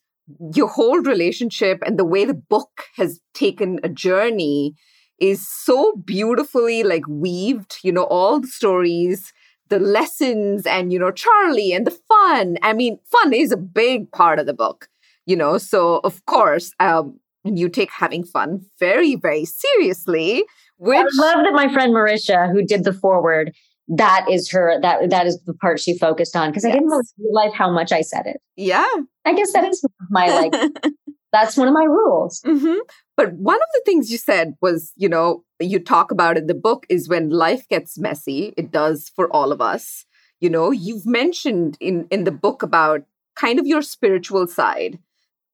your whole relationship and the way the book has taken a journey is so beautifully like weaved, you know, all the stories, the lessons, and, you know, Charlie and the fun. I mean, fun is a big part of the book, you know, so of course, um, you take having fun very, very seriously which I love that my friend Marisha, who did the foreword, that is her that that is the part she focused on because yes. I didn't really realize how much I said it. Yeah, I guess that is my like. that's one of my rules. Mm-hmm. But one of the things you said was, you know, you talk about in the book is when life gets messy. It does for all of us. You know, you've mentioned in in the book about kind of your spiritual side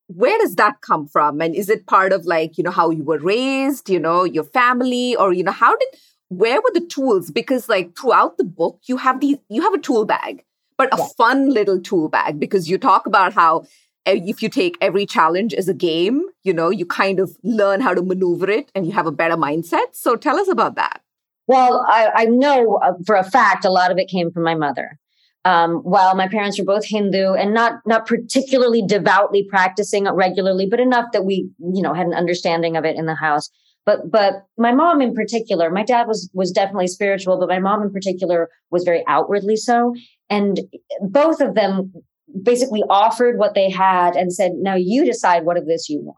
where does that come from and is it part of like you know how you were raised you know your family or you know how did where were the tools? Because like throughout the book you have these you have a tool bag but a fun little tool bag because you talk about how eh, if you take every challenge as a game you know you kind of learn how to maneuver it and you have a better mindset. So tell us about that. Well i, I know uh, for a fact a lot of it came from my mother. Um, while my parents were both Hindu and not not particularly devoutly practicing regularly, but enough that we you know had an understanding of it in the house. But but my mom in particular, my dad was was definitely spiritual, but my mom in particular was very outwardly so. And both of them basically offered what they had and said, "Now you decide what of this you want.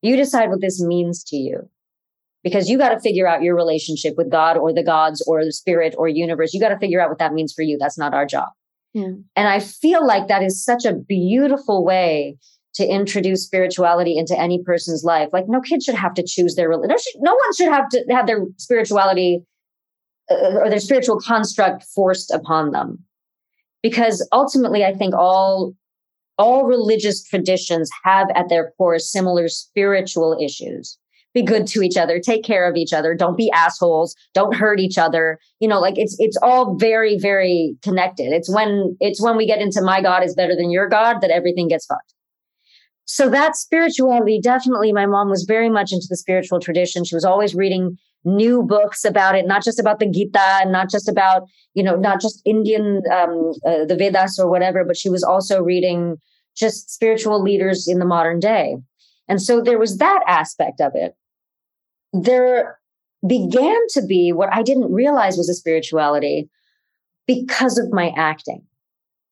You decide what this means to you." because you got to figure out your relationship with God or the gods or the spirit or universe. You got to figure out what that means for you. That's not our job. Yeah. And I feel like that is such a beautiful way to introduce spirituality into any person's life. Like no kid should have to choose their religion. No, no one should have to have their spirituality uh, or their spiritual construct forced upon them. Because ultimately, I think all all religious traditions have at their core similar spiritual issues be good to each other, take care of each other, don't be assholes, don't hurt each other. You know, like it's it's all very very connected. It's when it's when we get into my God is better than your God that everything gets fucked. So that spirituality definitely my mom was very much into the spiritual tradition. She was always reading new books about it, not just about the Gita and not just about, you know, not just Indian um, uh, the Vedas or whatever, but she was also reading just spiritual leaders in the modern day. And so there was that aspect of it there began to be what I didn't realize was a spirituality because of my acting.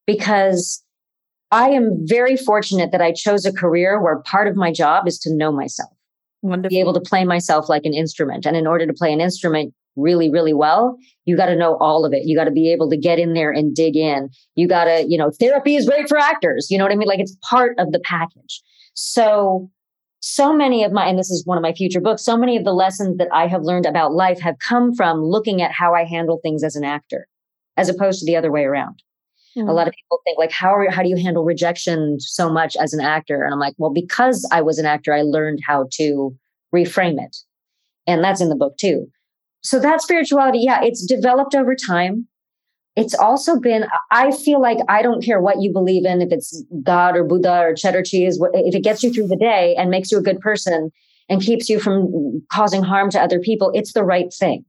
Because I am very fortunate that I chose a career where part of my job is to know myself. Wonderful. Be able to play myself like an instrument. And in order to play an instrument really, really well, you got to know all of it. You got to be able to get in there and dig in. You got to, you know, therapy is great for actors. You know what I mean? Like it's part of the package. So so many of my, and this is one of my future books, so many of the lessons that I have learned about life have come from looking at how I handle things as an actor, as opposed to the other way around. Mm-hmm. A lot of people think like, how are, how do you handle rejection so much as an actor? And I'm like, well, because I was an actor, I learned how to reframe it. And that's in the book too. So that spirituality, yeah, it's developed over time it's also been i feel like i don't care what you believe in if it's god or buddha or cheddar cheese if it gets you through the day and makes you a good person and keeps you from causing harm to other people it's the right thing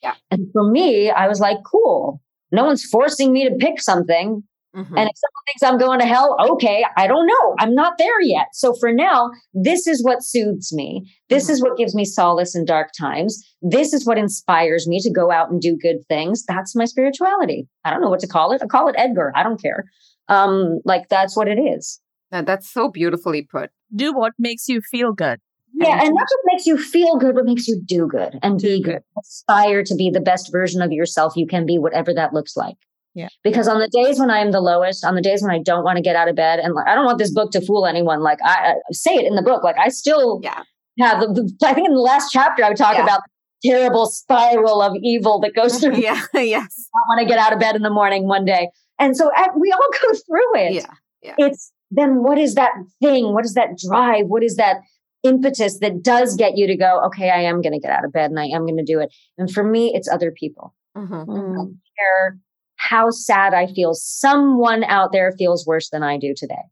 yeah and for me i was like cool no one's forcing me to pick something Mm-hmm. And if someone thinks I'm going to hell, okay, I don't know. I'm not there yet. So for now, this is what soothes me. This mm-hmm. is what gives me solace in dark times. This is what inspires me to go out and do good things. That's my spirituality. I don't know what to call it. I call it Edgar. I don't care. Um, like that's what it is. Uh, That's so beautifully put. Do what makes you feel good. Yeah, and not just makes you feel good, but makes you do good and Do be good. good. Aspire to be the best version of yourself you can be, whatever that looks like. Yeah. Because on the days when I am the lowest, on the days when I don't want to get out of bed, and like, I don't want this book to fool anyone. Like I, I say it in the book, like I still Yeah. have. The, the- I think in the last chapter I would talk Yeah. about the terrible spiral of evil that goes through. Yeah, yes. I want to get out of bed in the morning one day, and so we all go through it Yeah. it's then what is that thing? What is that drive? What is that impetus that does get you to go, okay, I am going to get out of bed and I am going to do it. And for me, it's other people. Mhm. I don't care how sad I feel. Someone out there feels worse than I do today.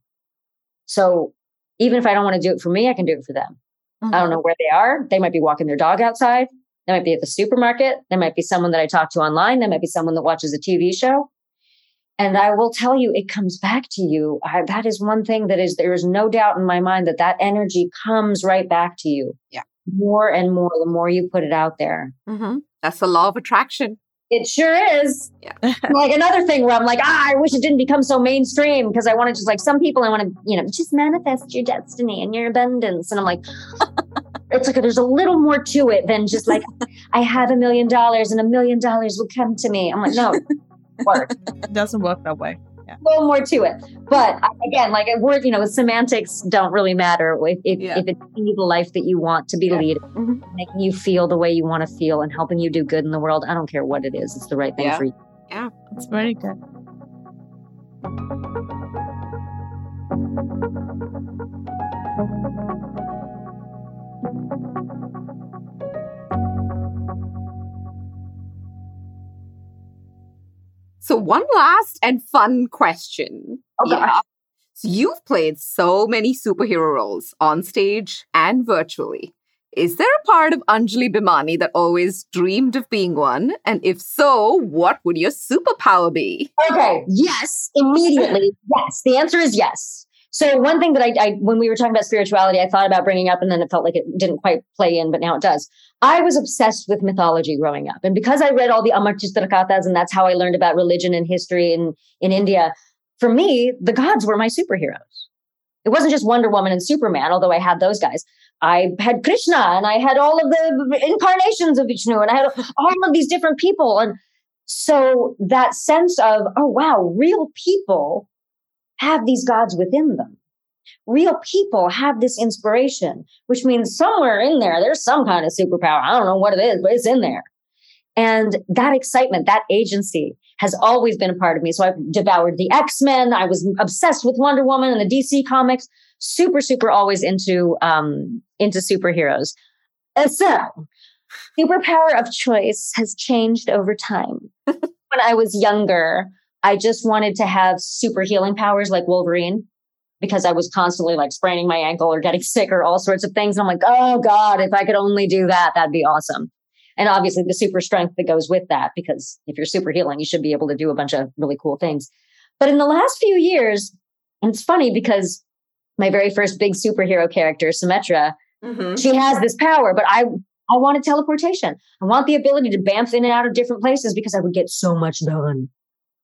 So even if I don't want to do it for me, I can do it for them. I don't know where they are. They might be walking their dog outside. They might be at the supermarket. They might be someone that I talk to online. They might be someone that watches a TV show. And I will tell you, it comes back to you. I, that is one thing that is, there is no doubt in my mind that that energy comes right back to you. Yeah. More and more, the more you put it out there. Mhm. That's the law of attraction. It sure is. Yeah. like another thing where I'm like, ah, I wish it didn't become so mainstream because I want to just like some people I want to, you know, just manifest your destiny and your abundance. And I'm like, it's like there's a little more to it than just like I have a million dollars and a million dollars will come to me. I'm like, no, work. It doesn't work that way. A little more to it. But again, like a word, you know, semantics don't really matter if if, Yeah. if it's the life that you want to be Yeah. leading, Mhm. making you feel the way you want to feel and helping you do good in the world. I don't care what it is. It's the right thing Yeah. for you. Yeah, it's very good. So, one last and fun question. Oh, gosh. So you've played so many superhero roles on stage and virtually. Is there a part of Anjali Bhimani that always dreamed of being one? And if so, what would your superpower be? Okay. Yes. Immediately. yes. The answer is yes. So one thing that I, I, when we were talking about spirituality, I thought about bringing up, and then it felt like it didn't quite play in, but now it does. I was obsessed with mythology growing up, and because I read all the Amar Chitrakathas, and that's how I learned about religion and history in in India. For me, the gods were my superheroes. It wasn't just Wonder Woman and Superman, although I had those guys. I had Krishna, and I had all of the incarnations of Vishnu, and I had all of these different people, and so that sense of oh wow real people have these gods within them. Real people have this inspiration which means somewhere in there there's some kind of superpower. I don't know what it is but it's in there. And that excitement that agency has always been a part of me. So i've devoured the x-men. I was obsessed with wonder woman and the dc comics. Super super always into um into superheroes. And so superpower of choice has changed over time. when I was younger, I just wanted to have super healing powers like Wolverine because I was constantly like spraining my ankle or getting sick or all sorts of things. And I'm like, oh God, if I could only do that, that'd be awesome. And obviously the super strength that goes with that, because if you're super healing, you should be able to do a bunch of really cool things. But in the last few years, and it's funny because my very first big superhero character, Symmetra, mm-hmm. she has this power, but I I wanted teleportation. I want the ability to bamf in and out of different places because I would get so much done.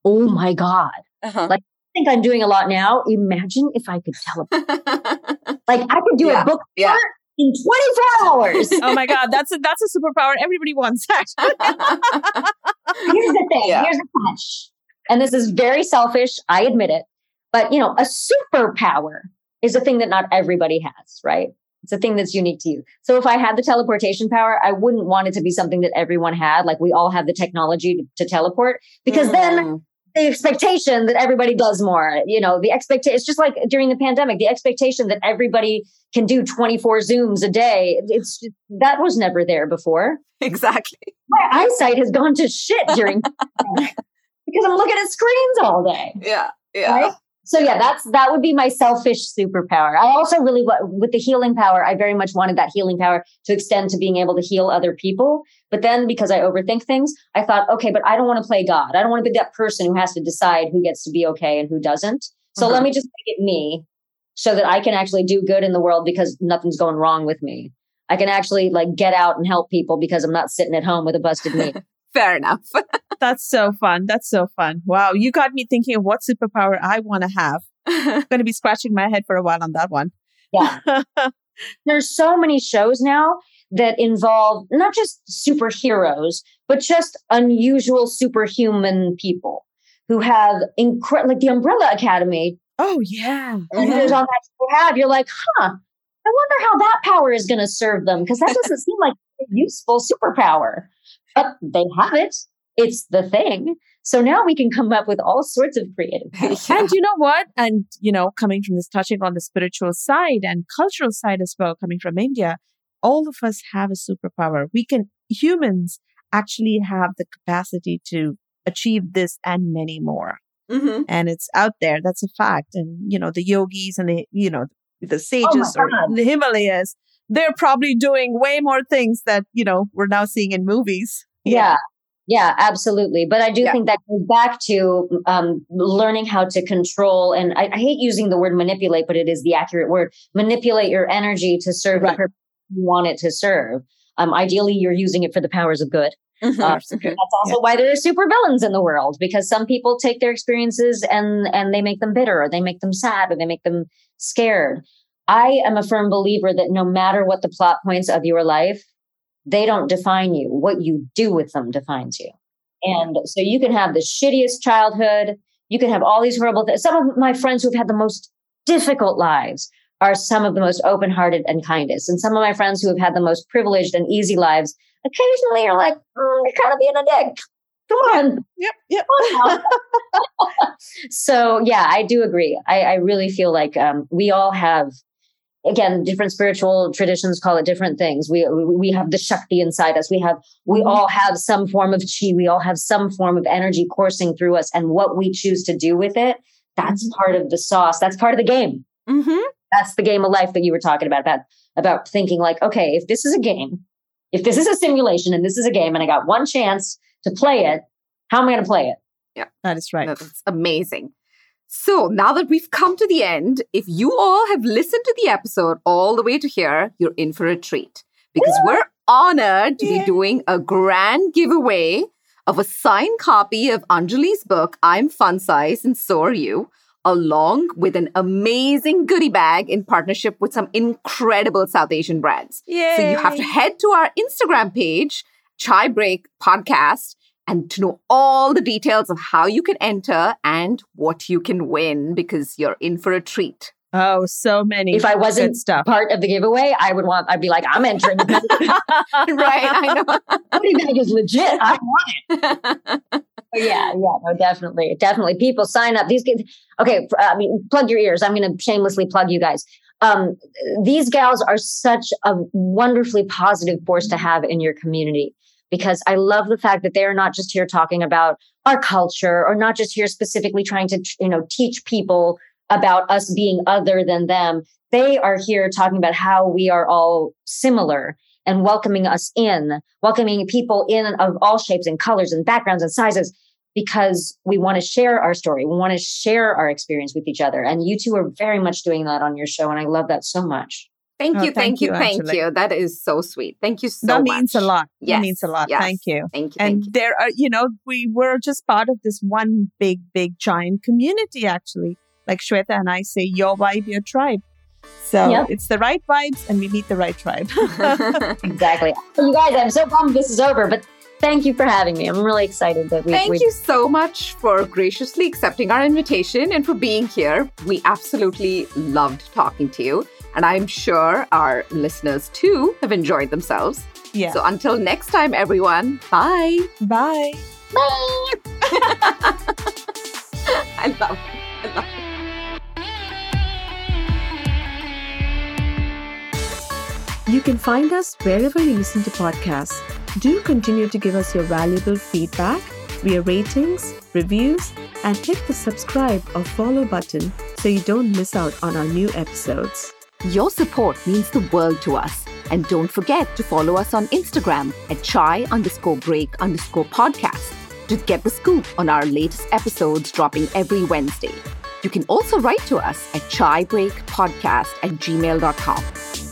Oh my God. Uh-huh. I think I'm doing a lot now. Imagine if I could teleport. Like I could do Yeah, a book yeah. in 24 hours. Oh my God, that's a that's a superpower everybody wants. Actually. Here's the thing. Yeah. Here's the catch. And this is very selfish. I admit it. But you know, a superpower is a thing that not everybody has, right? It's a thing that's unique to you. So if I had the teleportation power, I wouldn't want it to be something that everyone had. Like we all have the technology to, to teleport because then Mm. the expectation that everybody does more, you know, the expectation, it's just like during the pandemic, the expectation that everybody can do 24 Zooms a day. It's just, that was never there before. exactly. My eyesight has gone to shit during because I'm looking at screens all day. Yeah. Yeah. Right? So yeah, that's that would be my selfish superpower. I also really with the healing power, I very much wanted that healing power to extend to being able to heal other people. But then because I overthink things, I thought, okay, but I don't want to play God. I don't want to be that person who has to decide who gets to be okay and who doesn't. So Mhm. let me just make it me so that I can actually do good in the world because nothing's going wrong with me. I can actually like get out and help people because I'm not sitting at home with a busted knee. Fair enough. That's so fun. That's so fun. Wow, you got me thinking of what superpower I want to have. I'm going to be scratching my head for a while on that one. Yeah. There's so many shows now that involve not just superheroes, but just unusual superhuman people who have incredible, like the Umbrella Academy. Oh, yeah. And yeah. on that show have, you're like, huh, I wonder how that power is going to serve them because that doesn't seem like a useful superpower. But they have it. It's the thing. So now we can come up with all sorts of creative. yeah. And you know what? And, you know, coming from this, touching on the spiritual side and cultural side as well, coming from India, all of us have a superpower. We can, humans actually have the capacity to achieve this and many more. Mm-hmm. And it's out there. That's a fact. And, you know, the yogis and the, you know, the oh sages oh or the Himalayas, they're probably doing way more things that, you know, we're now seeing in movies. Yeah. Yeah, absolutely. But I do yeah. think that goes back to um, learning how to control. And I, I, hate using the word manipulate, but it is the accurate word. Manipulate your energy to serve right. the purpose you want it to serve. Um, ideally, you're using it for the powers of good. Mm-hmm. Uh, that's also yeah. why there are super villains in the world because some people take their experiences and and they make them bitter or they make them sad or they make them scared. I am a firm believer that no matter what the plot points of your life, they don't define you. What you do with them defines you. And so you can have the shittiest childhood. You can have all these horrible things. Some of my friends who've had the most difficult lives are some of the most open hearted and kindest. And some of my friends who have had the most privileged and easy lives occasionally are like, mm, you're kind of being a dick. Come on. Yep. Yep. so yeah, I do agree. I, I really feel like um, we all have again different spiritual traditions call it different things. We we have the shakti inside us. We have we mm-hmm. all have some form of chi. We all have some form of energy coursing through us and what we choose to do with it that's mm-hmm. part of the sauce. That's part of the game. Mm-hmm. that's the game of life that you were talking about about about thinking like okay if this is a game if this is a simulation and this is a game and i got one chance to play it how am i going to play it? Yeah. That is right. That's amazing so now that we've come to the end, if you all have listened to the episode all the way to here, you're in for a treat because we're honored to yeah. be doing a grand giveaway of a signed copy of Anjali's book, I'm Fun Size and So Are You, along with an amazing goodie bag in partnership with some incredible South Asian brands. Yay. So you have to head to our Instagram page, Chai Break Podcast, and to know all the details of how you can enter and what you can win because you're in for a treat. Oh, so many. If I wasn't stuff. part of the giveaway, I would want, I'd be like, I'm entering. right. I know. Goodie bag is legit. I want it. yeah, yeah, no, definitely. Definitely. People sign up. These kids, okay, I mean, plug your ears. I'm going to shamelessly plug you guys. Um, these gals are such a wonderfully positive force to have in your community because I love the fact that they are not just here talking about our culture or not just here specifically trying to, you know, teach people about us being other than them. They are here talking about how we are all similar and welcoming us in, welcoming people in of all shapes and colors and backgrounds and sizes because we want to share our story. We want to share our experience with each other. And you two are very much doing that on your show. And I love that so much. Thank oh, you, oh, thank, thank, you, thank you. That is so sweet. Thank you so that much. That means a lot. Yes. That means a lot. Yes. Thank you. Thank you. And thank you. there are, you know, we were just part of this one big, big, giant community, actually. Like Shweta and I say, your vibe, your tribe. So yep. it's the right vibes and we meet the right tribe. exactly. You guys, I'm so bummed this is over, but thank you for having me. I'm really excited that we. Thank we... you so much for graciously accepting our invitation and for being here. We absolutely loved talking to you. And I'm sure our listeners too have enjoyed themselves. Yeah. So until next time, everyone, bye. Bye. Bye. I love it. I love it. You can find us wherever you listen to podcasts. Do continue to give us your valuable feedback via ratings, reviews, and hit the subscribe or follow button so you don't miss out on our new episodes. Your support means the world to us. And don't forget to follow us on Instagram at chai underscore break underscore podcast to get the scoop on our latest episodes dropping every Wednesday. You can also write to us at chaibreakpodcast at gmail.com.